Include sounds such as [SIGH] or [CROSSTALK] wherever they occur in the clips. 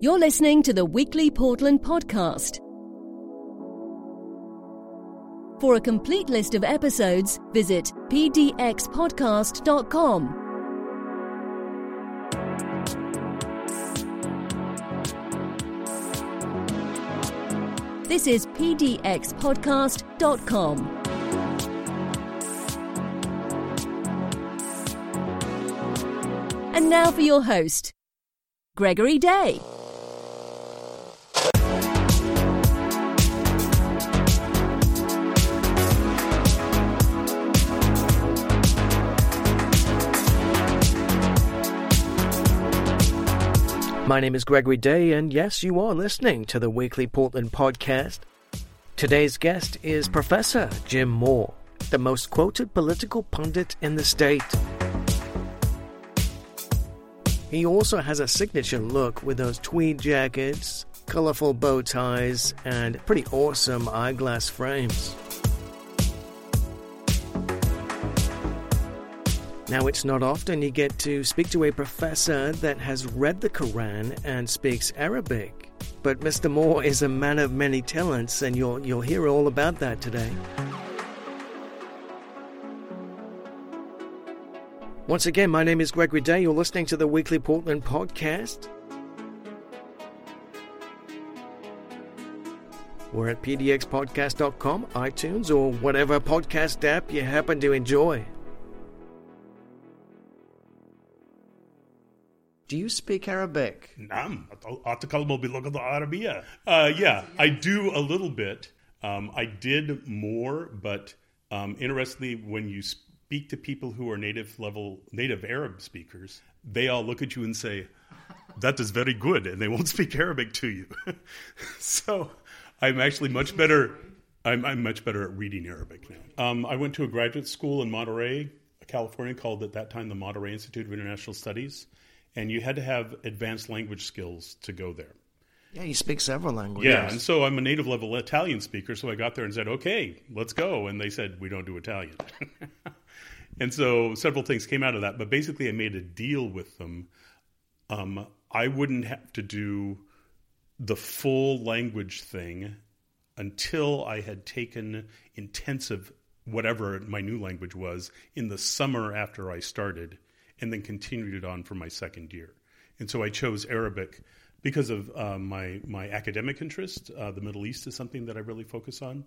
You're listening to the weekly Portland podcast. For a complete list of episodes, visit pdxpodcast.com. This is pdxpodcast.com. And now for your host, Gregory Day. My name is Gregory Day, and yes, you are listening to the Weekly Portland podcast. Today's guest is Professor Jim Moore, the most quoted political pundit in the state. He also has a signature look with those tweed jackets, colorful bow ties, and pretty awesome eyeglass frames. Now, it's not often you get to speak to a professor that has read the Quran and speaks Arabic. But Mr. Moore is a man of many talents, and you'll, you'll hear all about that today. Once again, my name is Gregory Day. You're listening to the Weekly Portland Podcast. We're at pdxpodcast.com, iTunes, or whatever podcast app you happen to enjoy. Do you speak Arabic? نعم أتكلم باللغة العربية. Uh, yeah, I do a little bit. Um, I did more, but um, interestingly, when you speak to people who are native level native Arab speakers, they all look at you and say, "That is very good," and they won't [LAUGHS] speak Arabic to you. [LAUGHS] so, I'm actually much better. I'm, I'm, much better at reading Arabic now. Um, I went to a graduate school in Monterey, California, called at that time the Monterey Institute of International Studies and you had to have advanced language skills to go there. Yeah, you speak several languages. Yeah, and so I'm a native level Italian speaker, so I got there and said, "Okay, let's go." And they said, "We don't do Italian." [LAUGHS] and so several things came out of that, but basically I made a deal with them. Um, I wouldn't have to do the full language thing until I had taken intensive whatever my new language was in the summer after I started and then continued it on for my second year. And so I chose Arabic because of uh, my my academic interest. Uh, the Middle East is something that I really focus on,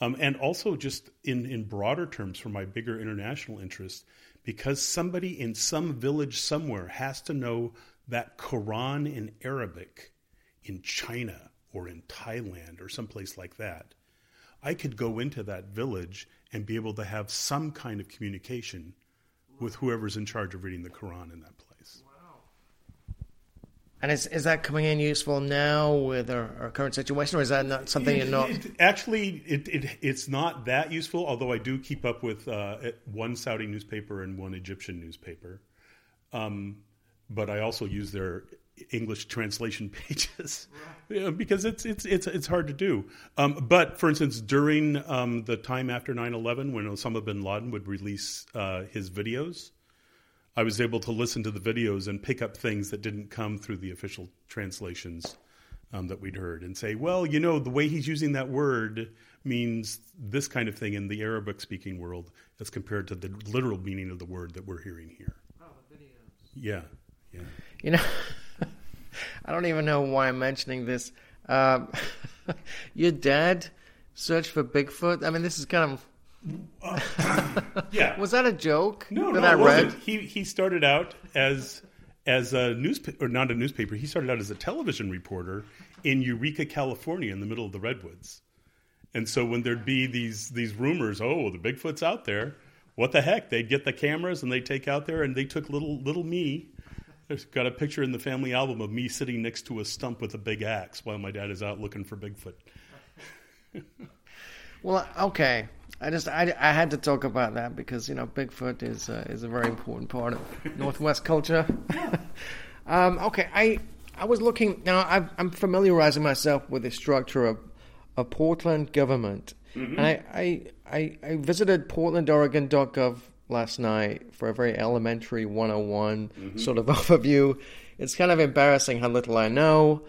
um, and also just in in broader terms for my bigger international interest, because somebody in some village somewhere has to know that Quran in Arabic in China or in Thailand or someplace like that. I could go into that village and be able to have some kind of communication with whoever's in charge of reading the Quran in that place. And is, is that coming in useful now with our, our current situation, or is that not something you're not? It, actually, it, it, it's not that useful, although I do keep up with uh, one Saudi newspaper and one Egyptian newspaper. Um, but I also use their English translation [LAUGHS] pages right. because it's it's it's it's hard to do. Um, but for instance, during um, the time after 9-11, when Osama bin Laden would release uh, his videos, I was able to listen to the videos and pick up things that didn't come through the official translations um, that we'd heard, and say, well, you know, the way he's using that word means this kind of thing in the Arabic speaking world as compared to the literal meaning of the word that we're hearing here. Oh, the videos. Yeah, yeah. You know. I don't even know why I'm mentioning this. Um, [LAUGHS] your dad searched for Bigfoot. I mean, this is kind of. Uh, [LAUGHS] yeah. Was that a joke? No, that no, I read? Wasn't. He he started out as as a newspaper or not a newspaper. He started out as a television reporter in Eureka, California, in the middle of the redwoods. And so when there'd be these these rumors, oh, the Bigfoot's out there, what the heck? They'd get the cameras and they'd take out there, and they took little little me there's got a picture in the family album of me sitting next to a stump with a big axe while my dad is out looking for Bigfoot. [LAUGHS] well, okay. I just I, I had to talk about that because you know Bigfoot is uh, is a very important part of Northwest culture. [LAUGHS] um, okay, I I was looking now. i am familiarizing myself with the structure of a Portland government, mm-hmm. and I, I I I visited PortlandOregon.gov last night for a very elementary 101 sort of [LAUGHS] overview. It's kind of embarrassing how little I know.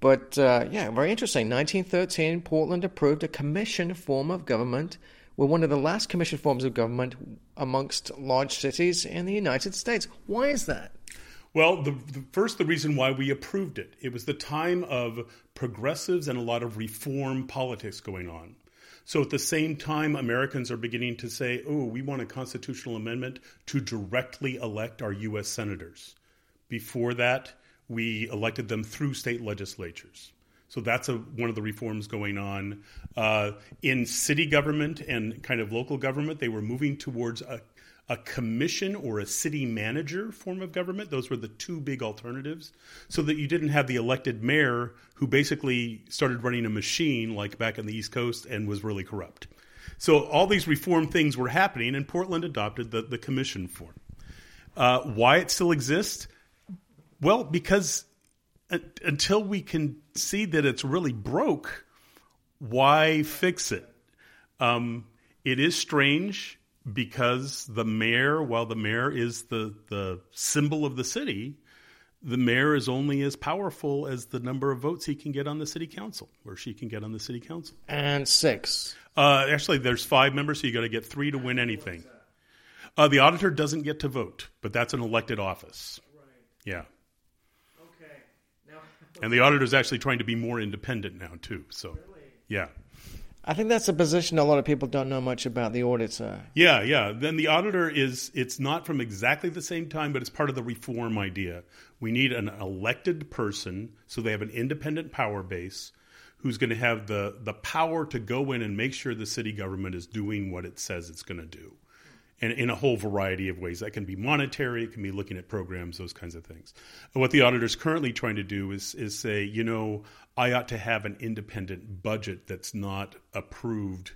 But uh, yeah, very interesting. 1913, Portland approved a commission form of government. We're one of the last commission forms of government amongst large cities in the United States. Why is that? Well, the, the, first, the reason why we approved it, it was the time of progressives and a lot of reform politics going on. So at the same time, Americans are beginning to say, oh, we want a constitutional amendment to directly elect our U.S. senators. Before that, we elected them through state legislatures. So that's a, one of the reforms going on. Uh, in city government and kind of local government, they were moving towards a, a commission or a city manager form of government. Those were the two big alternatives. So that you didn't have the elected mayor who basically started running a machine like back on the East Coast and was really corrupt. So all these reform things were happening, and Portland adopted the, the commission form. Uh, why it still exists? Well, because until we can see that it's really broke, why fix it? Um, it is strange because the mayor, while the mayor is the, the symbol of the city, the mayor is only as powerful as the number of votes he can get on the city council or she can get on the city council. And six. Uh, actually, there's five members, so you got to get three to win anything. Uh, the auditor doesn't get to vote, but that's an elected office. Yeah. Okay. Now, [LAUGHS] and the auditor is actually trying to be more independent now too. So, yeah. I think that's a position a lot of people don't know much about the auditor. Yeah, yeah. Then the auditor is it's not from exactly the same time, but it's part of the reform idea. We need an elected person so they have an independent power base who's going to have the the power to go in and make sure the city government is doing what it says it's going to do and in a whole variety of ways. That can be monetary, it can be looking at programs, those kinds of things. What the auditor's currently trying to do is is say, you know, I ought to have an independent budget that's not approved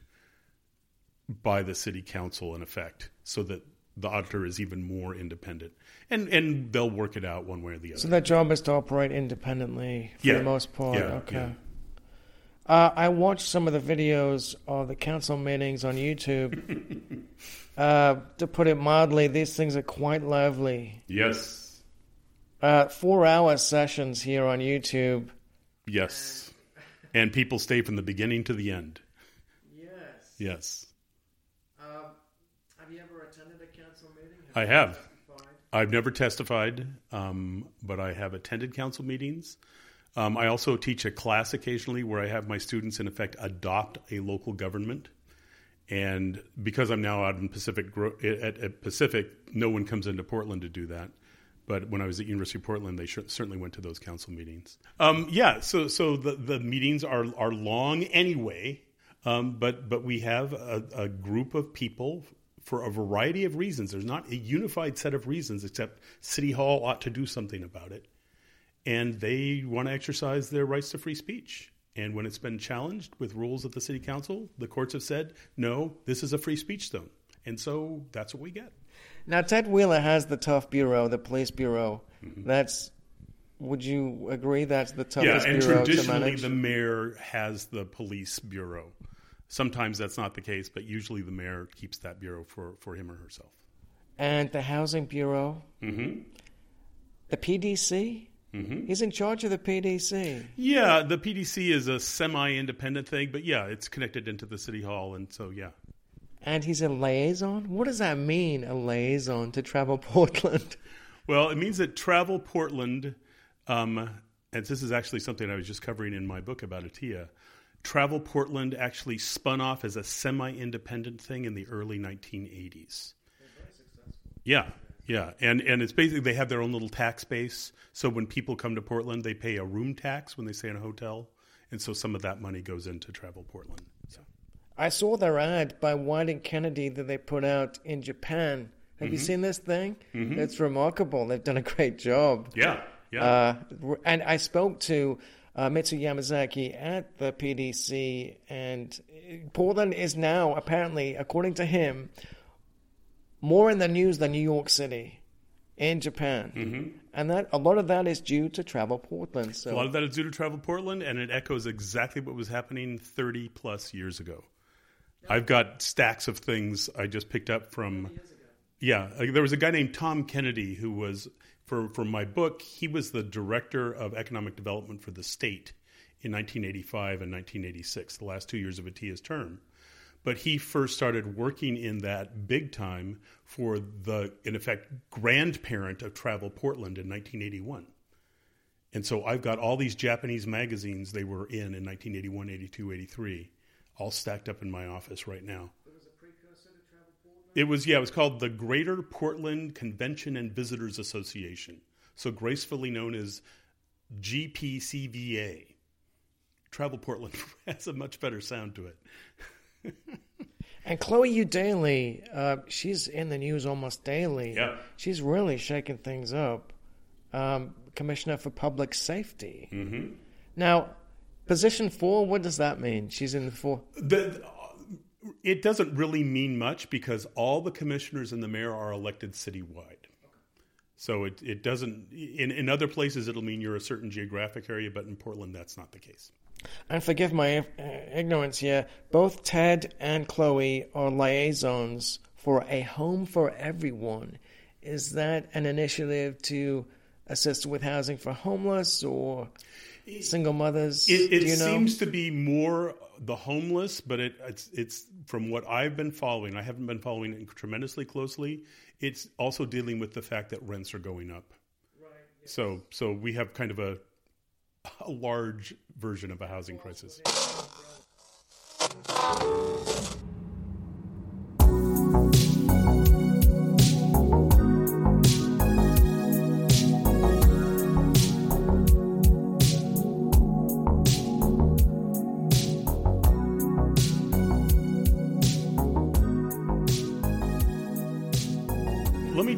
by the city council in effect, so that the auditor is even more independent. And and they'll work it out one way or the other. So their job is to operate independently for Yeah. the most part. Yeah, okay. yeah. Uh, I watched some of the videos of the council meetings on YouTube. [LAUGHS] uh, to put it mildly, these things are quite lively. Yes. Uh, four hour sessions here on YouTube. Yes. And people stay from the beginning to the end. Yes. Yes. have you ever attended a council meeting? I have. I've never testified, um, but I have attended council meetings. Um, I also teach a class occasionally where I have my students, in effect, adopt a local government. And because I'm now out in Pacific, at, at Pacific, no one comes into Portland to do that. But when I was at University of Portland, they sh- certainly went to those council meetings. Um, yeah, so so the, the meetings are are long anyway, um, but but we have a, a group of people for a variety of reasons. There's not a unified set of reasons, except City Hall ought to do something about it, and they want to exercise their rights to free speech. And when it's been challenged with rules of the City Council, the courts have said, no, this is a free speech zone, and so that's what we get. Now, Ted Wheeler has the tough bureau, the police bureau. Mm-hmm. That's. Would you agree that's the Yeah, toughest and bureau to traditionally manage? the mayor has the police bureau. Sometimes that's not the case, but usually the mayor keeps that bureau for, for him or herself. and the housing bureau, Mm-hmm. the PDC. Mhm. He's in charge of the PDC. Yeah, the PDC is a semi-independent thing, but yeah, it's connected into the city hall, and so yeah. And he's a liaison? What does that mean, a liaison to Travel [LAUGHS] Portland? Well, it means that Travel Portland, um, and this is actually something I was just covering in my book about Atiyeh. Travel Portland actually spun off as a semi-independent thing in the early 1980s. Yeah, yeah, and and it's basically they have their own little tax base. So when people come to Portland, they pay a room tax when they stay in a hotel, and so some of that money goes into Travel Portland. So. I saw their ad by Wieden+Kennedy that they put out in Japan. Have Mm-hmm. you seen this thing? It's remarkable. They've done a great job. Yeah, yeah. Uh, and I spoke to uh, Mitsu Yamazaki at the PDC, and Portland is now apparently, according to him, more in the news than New York City in Japan, Mm-hmm. and that a lot of that is due to Travel Portland. A lot of that is due to Travel Portland, and it echoes exactly what was happening 30 plus years ago. I've got stacks of things I just picked up from Yeah, uh, there was a guy named Tom Kennedy who was for for my book. He was the director of economic development for the state in 1985 and 1986, the last two years of Atiyeh's term. But he first started working in that big time for the, in effect, grandparent of Travel Portland in 1981. And so I've got all these Japanese magazines they were in in 1981, 82, 83, all stacked up in my office right now. It was yeah, it was called the Greater Portland Convention and Visitors Association, so gracefully known as GPCVA. Travel Portland [LAUGHS] has a much better sound to it. [LAUGHS] and Chloe Eudaly, uh, she's in the news almost daily. Yeah. She's really shaking things up. Um, Commissioner for Public Safety. Mm-hmm. Now, position four, what does that mean? She's in the four. The, it doesn't really mean much because all the commissioners and the mayor are elected citywide. So it, it doesn't, in, in other places, it'll mean you're a certain geographic area, but in Portland, that's not the case. And forgive my uh, ignorance here, both Ted and Chloe are liaisons for a home for everyone. Is that an initiative to assist with housing for homeless or single mothers? It, it Do you know? seems to be more the homeless, but it, it's it's from what I've been following. I haven't been following it tremendously closely. It's also dealing with the fact that rents are going up. Right. Yes. So so we have kind of a a large version of a housing crisis.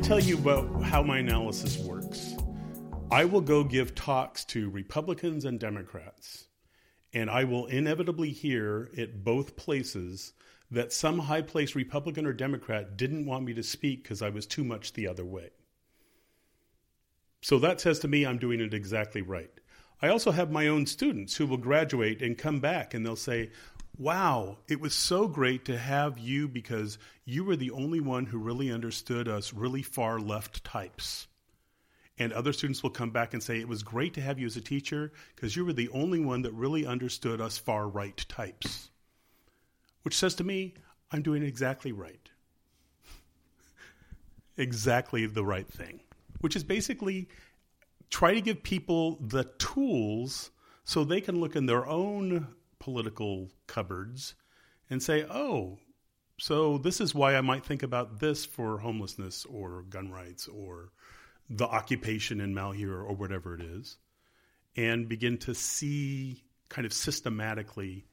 Tell you about how my analysis works. I will go give talks to Republicans and Democrats, and I will inevitably hear at both places that some high placed Republican or Democrat didn't want me to speak because I was too much the other way. So that says to me I'm doing it exactly right. I also have my own students who will graduate and come back and they'll say, Wow, it was so great to have you because you were the only one who really understood us really far left types. And other students will come back and say, It was great to have you as a teacher because you were the only one that really understood us far right types. Which says to me, I'm doing exactly right. [LAUGHS] exactly the right thing. Which is basically try to give people the tools so they can look in their own political cupboards and say, oh, so this is why I might think about this for homelessness or gun rights or the occupation in Malheur or whatever it is, and begin to see kind of systematically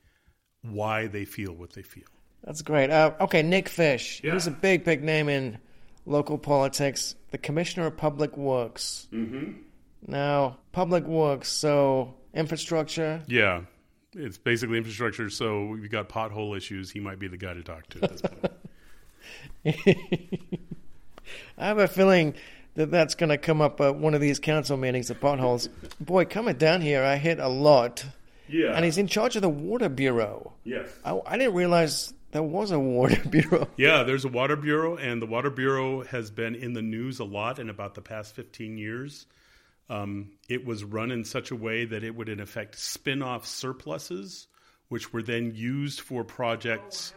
why they feel what they feel. That's great. Uh, okay, Nick Fish. Yeah. He's a big, big name in local politics. The Commissioner of Public Works. Mm-hmm. Now, Public Works, so infrastructure. Yeah, it's basically infrastructure. So we've got pothole issues. He might be the guy to talk to at this point. [LAUGHS] I have a feeling that that's going to come up at one of these council meetings, the potholes. Boy, coming down here, I hit a lot. Yeah. And he's in charge of the Water Bureau. yes. I, I didn't realize there was a Water [LAUGHS] Bureau. Yeah, there's a water bureau, and the water bureau has been in the news a lot in about the past 15 years. Um, it was run in such a way that it would, in effect, spin off surpluses, which were then used for projects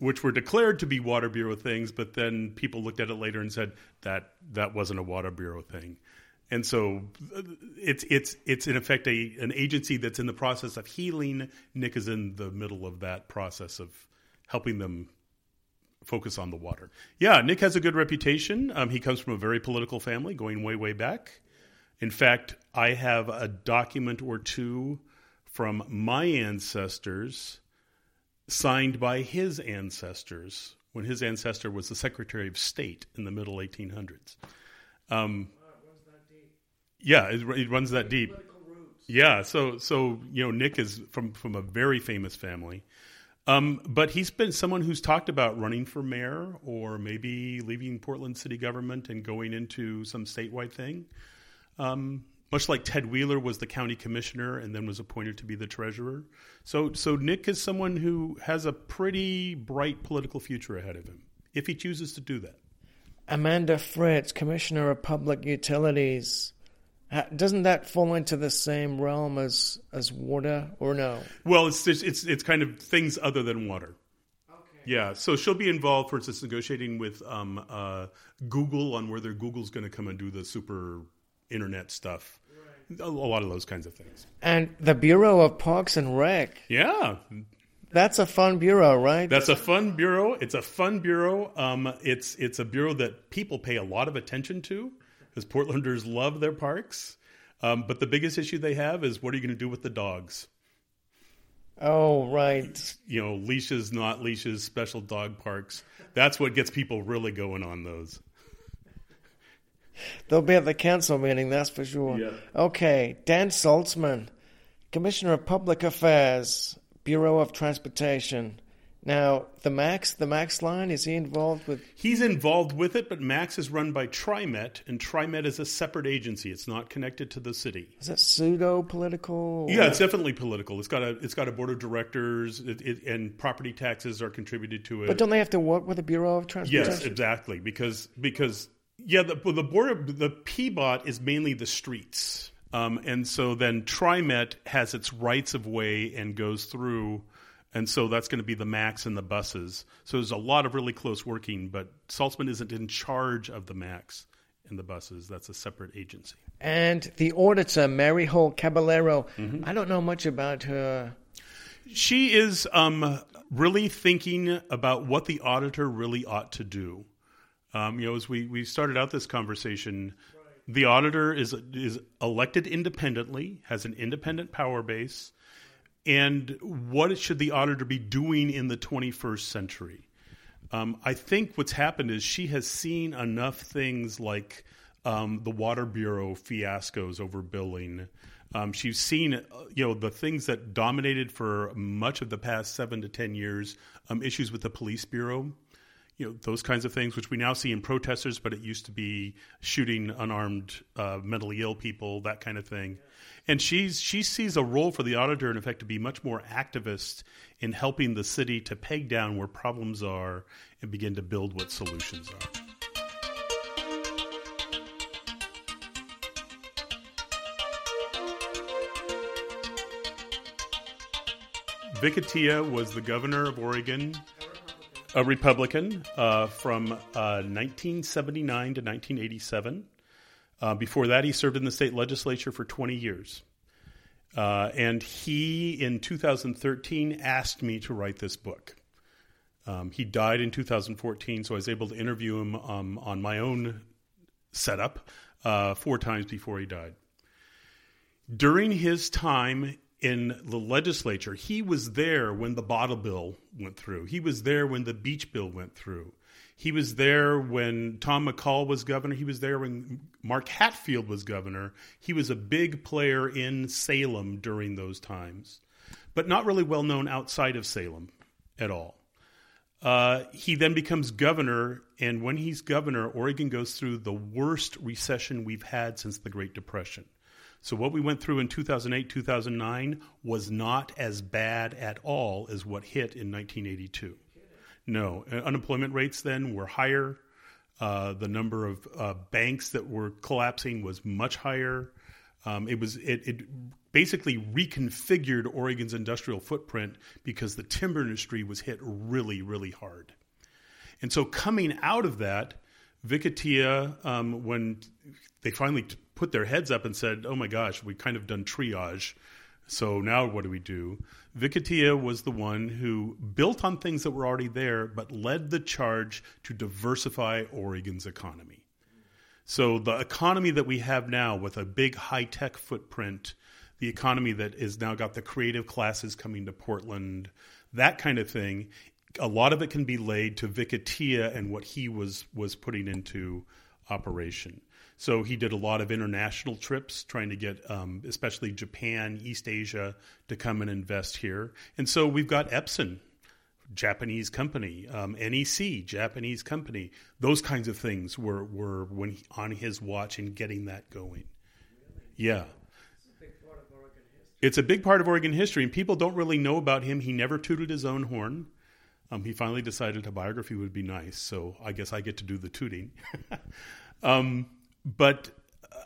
which were declared to be water bureau things, but then people looked at it later and said that that wasn't a water bureau thing. And so it's it's it's in effect a an agency that's in the process of healing. Nick is in the middle of that process of helping them focus on the water. Yeah, Nick has a good reputation. Um, he comes from a very political family, going way way back. In fact, I have a document or two from my ancestors signed by his ancestors when his ancestor was the Secretary of State in the middle 1800s. Um, yeah, it, it runs that deep. Yeah, so so you know Nick is from from a very famous family, um, but he's been someone who's talked about running for mayor or maybe leaving Portland city government and going into some statewide thing. Um, much like Ted Wheeler was the county commissioner and then was appointed to be the treasurer. So, so Nick is someone who has a pretty bright political future ahead of him if he chooses to do that. Amanda Fritz, Commissioner of Public Utilities. Doesn't that fall into the same realm as as water, or no? Well, it's just, it's it's kind of things other than water. Yeah, so she'll be involved, for instance, negotiating with um, uh, Google on whether Google's going to come and do the super internet stuff. A, a lot of those kinds of things. And the Bureau of Parks and Rec. Yeah, That's a fun bureau, right? That's a fun bureau. It's a fun bureau. Um, it's it's a bureau that people pay a lot of attention to because Portlanders love their parks. Um, but the biggest issue they have is what are you going to do with the dogs? oh, right. You know, leashes, not leashes, special dog parks. That's what gets people really going on those. They'll be at the council meeting, that's for sure. Yeah. Okay, Dan Saltzman, Commissioner of Public Affairs, Bureau of Transportation. Now, the Max, the Max line, is he involved with? He's involved with it, but Max is run by TriMet, and TriMet is a separate agency. It's not connected to the city. Is that pseudo political? Yeah, it's definitely political. It's got a it's got a board of directors, it, it, and property taxes are contributed to it. But don't they have to work with the Bureau of Transportation? Yes, exactly. Because because yeah, the the board the PBOT is mainly the streets, um, and so then TriMet has its rights of way and goes through, and so that's going to be the Max and the buses. So there's a lot of really close working, but Saltzman isn't in charge of the Max and the buses. That's a separate agency. And the auditor, Mary Hull Caballero. Mm-hmm. I don't know much about her. She is um, really thinking about what the auditor really ought to do. Um, you know, as we, we started out this conversation, the auditor is is elected independently, has an independent power base, and what should the auditor be doing in the 21st century? Um, I think what's happened is she has seen enough things like um, the Water Bureau fiascos over billing. Um, she's seen, uh, you know, the things that dominated for much of the past seven to ten years. Um, issues with the police bureau, you know, those kinds of things, which we now see in protesters, but it used to be shooting unarmed, uh, mentally ill people, that kind of thing. And she's she sees a role for the auditor, in effect, to be much more activist in helping the city to peg down where problems are and begin to build what solutions are. Vic Atiyeh was the governor of Oregon, a Republican uh, from uh, 1979 to 1987. Uh, before that, he served in the state legislature for 20 years. Uh, and he, in 2013, asked me to write this book. Um, he died in 2014, so I was able to interview him um, on my own setup uh, four times before he died. During his time in the legislature, he was there when the bottle bill went through. He was there when the beach bill went through. He was there when Tom McCall was governor. He was there when Mark Hatfield was governor. He was a big player in Salem during those times, but not really well known outside of Salem at all. Uh, he then becomes governor, and when he's governor, Oregon goes through the worst recession we've had since the Great Depression. So, what we went through in 2008, 2009 was not as bad at all as what hit in 1982. No, uh, unemployment rates then were higher. Uh, the number of uh, banks that were collapsing was much higher. Um, it was it, it basically reconfigured Oregon's industrial footprint because the timber industry was hit really, really hard. And so, coming out of that, Vic Atiyeh, um, when they finally t- put their heads up and said, "Oh my gosh, we kind of done triage." So now what do we do? Vic Atiyeh was the one who built on things that were already there, but led the charge to diversify Oregon's economy. So the economy that we have now, with a big high tech footprint, the economy that is now got the creative classes coming to Portland, that kind of thing, a lot of it can be laid to Vic Atiyeh and what he was was putting into operation. So he did a lot of international trips, trying to get um, especially Japan, East Asia to come and invest here. And so we've got Epson, Japanese company, um, NEC, Japanese company. Those kinds of things were were when he, on his watch and getting that going. Yeah. It's a big part of Oregon history, and people don't really know about him. He never tooted his own horn. Um, he finally decided a biography would be nice, so I guess I get to do the tooting. [LAUGHS] um, but uh,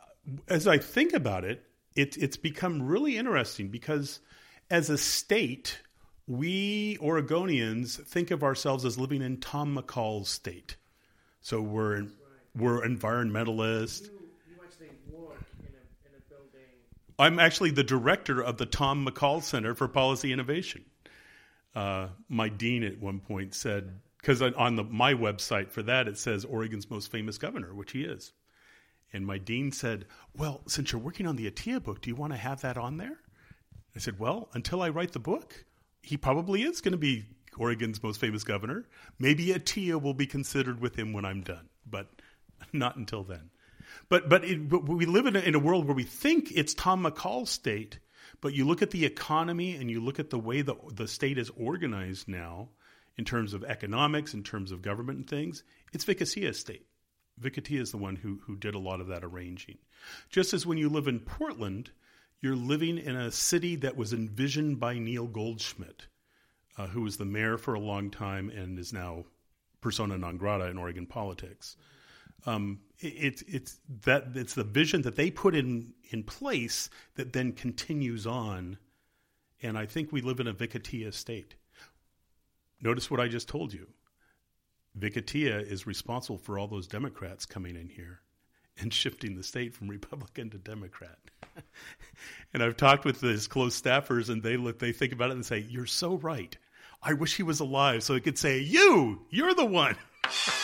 as I think about it, it, it's become really interesting because as a state, we Oregonians think of ourselves as living in Tom McCall's state. So we're right. we're environmentalists. You, you actually work in a, in a building. I'm actually the director of the Tom McCall Center for Policy Innovation. Uh, my dean at one point said, because on the, my website for that it says Oregon's most famous governor, which he is. And my dean said, Well, since you're working on the Atiyeh book, do you want to have that on there? I said, Well, until I write the book, he probably is going to be Oregon's most famous governor. Maybe Atiyeh will be considered with him when I'm done, but [LAUGHS] not until then. But but, it, but we live in a, in a world where we think it's Tom McCall's state, but you look at the economy and you look at the way the the state is organized now, in terms of economics, in terms of government and things, it's Vic Atiyeh's state. Vic Atiyeh is the one who, who did a lot of that arranging. Just as when you live in Portland, you're living in a city that was envisioned by Neil Goldschmidt, uh, who was the mayor for a long time and is now persona non grata in Oregon politics. Um, it, it's it's that it's the vision that they put in in place that then continues on, and I think we live in a Vic Atiyeh state. Notice what I just told you. Vic Atiyeh is responsible for all those Democrats coming in here and [LAUGHS] shifting the state from Republican to Democrat. [LAUGHS] and I've talked with his close staffers, and they look, they think about it and say, "You're so right. I wish he was alive so he could say, you, you're the one." [LAUGHS]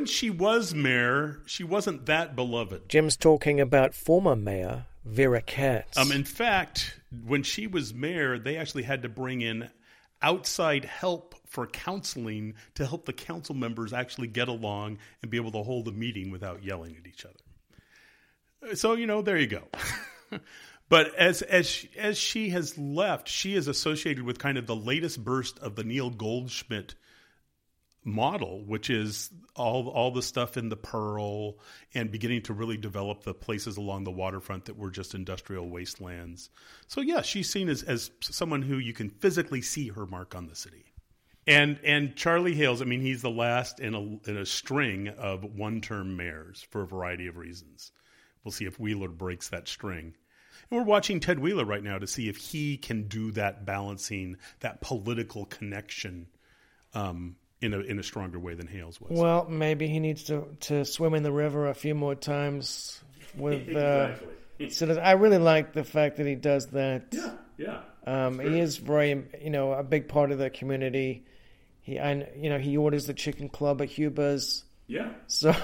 when she was mayor, she wasn't that beloved. Jim's talking about former mayor Vera Katz. Um, in fact, when she was mayor, they actually had to bring in outside help for counseling to help the council members actually get along and be able to hold a meeting without yelling at each other. So you know, there you go. [LAUGHS] but as as she, as she has left, she is associated with kind of the latest burst of the Neil Goldschmidt model, which is all all the stuff in the Pearl and beginning to really develop the places along the waterfront that were just industrial wastelands. So yeah, she's seen as as someone who you can physically see her mark on the city. And and Charlie Hales, I mean, he's the last in a in a string of one term mayors for a variety of reasons. We'll see if Wheeler breaks that string. And we're watching Ted Wheeler right now to see if he can do that balancing, that political connection um, in a in a stronger way than Hales was. Well, maybe he needs to to swim in the river a few more times with. Uh, exactly. so I really like the fact that he does that. Yeah, yeah. Um. He is very, you know, a big part of the community. He, and you know, he orders the chicken club at Huber's. Yeah. So.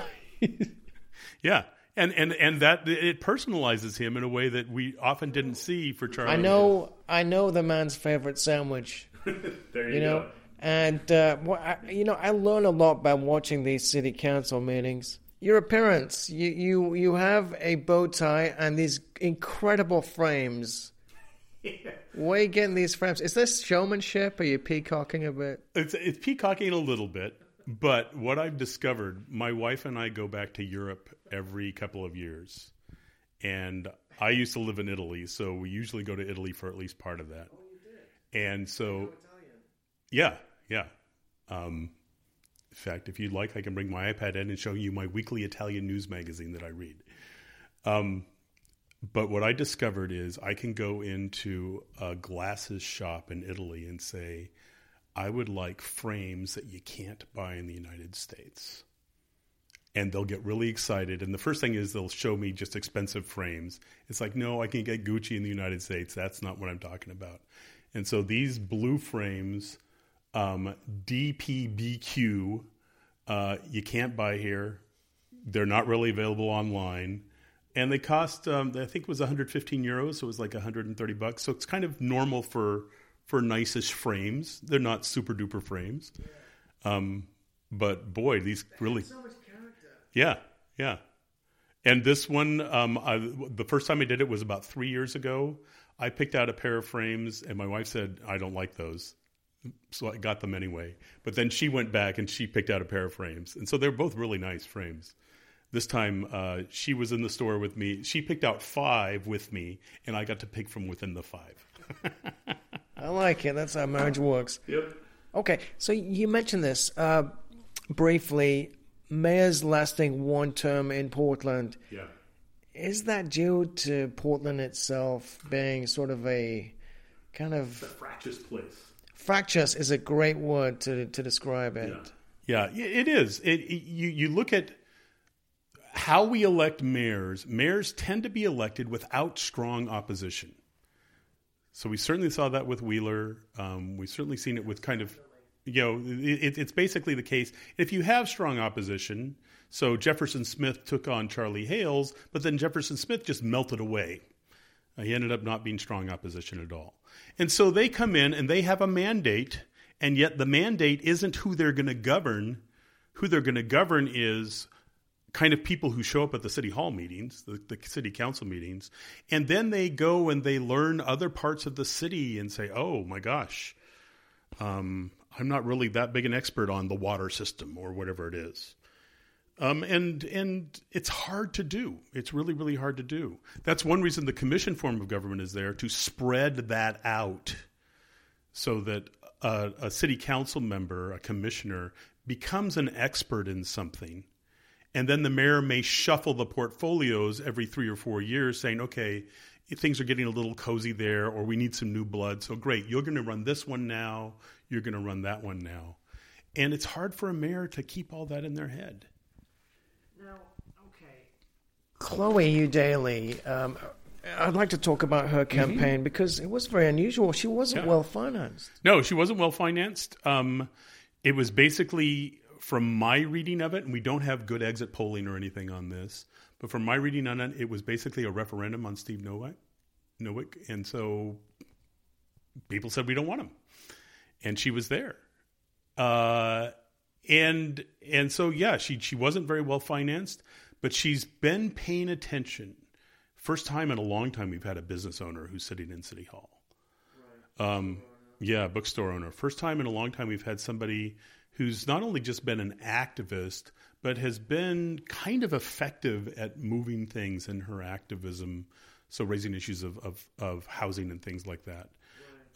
[LAUGHS] yeah, and and and that it personalizes him in a way that we often didn't see for Charlie. I know, I know the man's favorite sandwich. [LAUGHS] there you, you know, go. And uh, well, I, you know, I learn a lot by watching these city council meetings. Your appearance, you you you have a bow tie and these incredible frames. Yeah. [LAUGHS] Where are you getting these frames? Is this showmanship? Are you peacocking a bit? It's it's peacocking a little bit, but what I've discovered, my wife and I go back to Europe every couple of years, and I used to live in Italy, so we usually go to Italy for at least part of that. Oh, you did. And so, yeah, yeah. Um, in fact, if you'd like, I can bring my iPad in and show you my weekly Italian news magazine that I read. Um, but what I discovered is I can go into a glasses shop in Italy and say, I would like frames that you can't buy in the United States. And they'll get really excited. And the first thing is they'll show me just expensive frames. It's like, no, I can get Gucci in the United States. That's not what I'm talking about. And so these blue frames um, DPBQ, uh, you can't buy here. They're not really available online. And they cost, um, I think it was 115 euros, so it was like 130 bucks. So it's kind of normal for for nicest frames. They're not super duper frames. Um, but boy, these really. So yeah, yeah. And this one, um, I, the first time I did it was about three years ago. I picked out a pair of frames, and my wife said, I don't like those so I got them anyway. But then she went back and she picked out a pair of frames, and so they're both really nice frames. This time, uh, she was in the store with me. She picked out five with me, and I got to pick from within the five. [LAUGHS] I like it. That's how marriage works. Yep. Okay, so you mentioned this uh, briefly. Mayor's lasting one term in Portland. Yeah. Is that due to Portland itself being sort of a kind of Fractious place. Fractious is a great word to to describe it. Yeah, yeah it is. It, it- you you look at how we elect mayors. Mayors tend to be elected without strong opposition. So we certainly saw that with Wheeler. Um, we've certainly seen it with kind of, you know, it, it's basically the case. If you have strong opposition, so Jefferson Smith took on Charlie Hales, but then Jefferson Smith just melted away. Uh, he ended up not being strong opposition at all. And so they come in and they have a mandate, and yet the mandate isn't who they're going to govern. Who they're going to govern is kind of people who show up at the city hall meetings, the, the city council meetings, and then they go and they learn other parts of the city and say, oh my gosh, um, I'm not really that big an expert on the water system or whatever it is. Um, and and it's hard to do. It's really really hard to do. That's one reason the commission form of government is there to spread that out, so that a, a city council member, a commissioner, becomes an expert in something, and then the mayor may shuffle the portfolios every three or four years, saying, "Okay, things are getting a little cozy there, or we need some new blood. So great, you're going to run this one now. You're going to run that one now." And it's hard for a mayor to keep all that in their head. Chloe Eudaly, um, I'd like to talk about her campaign because it was very unusual. She wasn't Yeah. well financed. No, she wasn't well financed. Um, it was basically, from my reading of it, and we don't have good exit polling or anything on this, but from my reading on it, it was basically a referendum on Steve Novick. Novick, and so people said we don't want him, and she was there. Uh, and and so yeah, she she wasn't very well financed, but she's been paying attention. First time in a long time we've had a business owner who's sitting in City Hall. Um, yeah, bookstore owner. First time in a long time we've had somebody who's not only just been an activist, but has been kind of effective at moving things in her activism. So raising issues of of, of housing and things like that.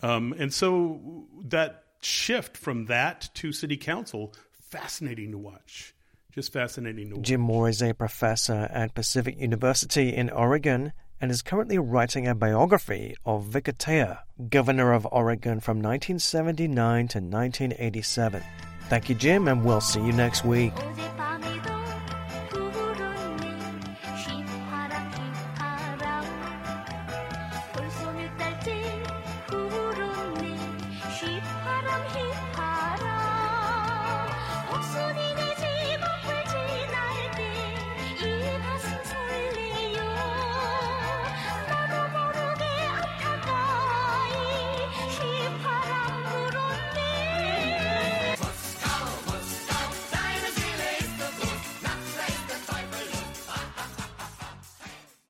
Um, and so that shift from that to city council, fascinating to watch. Just fascinating to watch. Jim Moore is a professor at Pacific University in Oregon and is currently writing a biography of Vic Atiyeh, governor of Oregon from 1979 to 1987. Thank you, Jim, and we'll see you next week.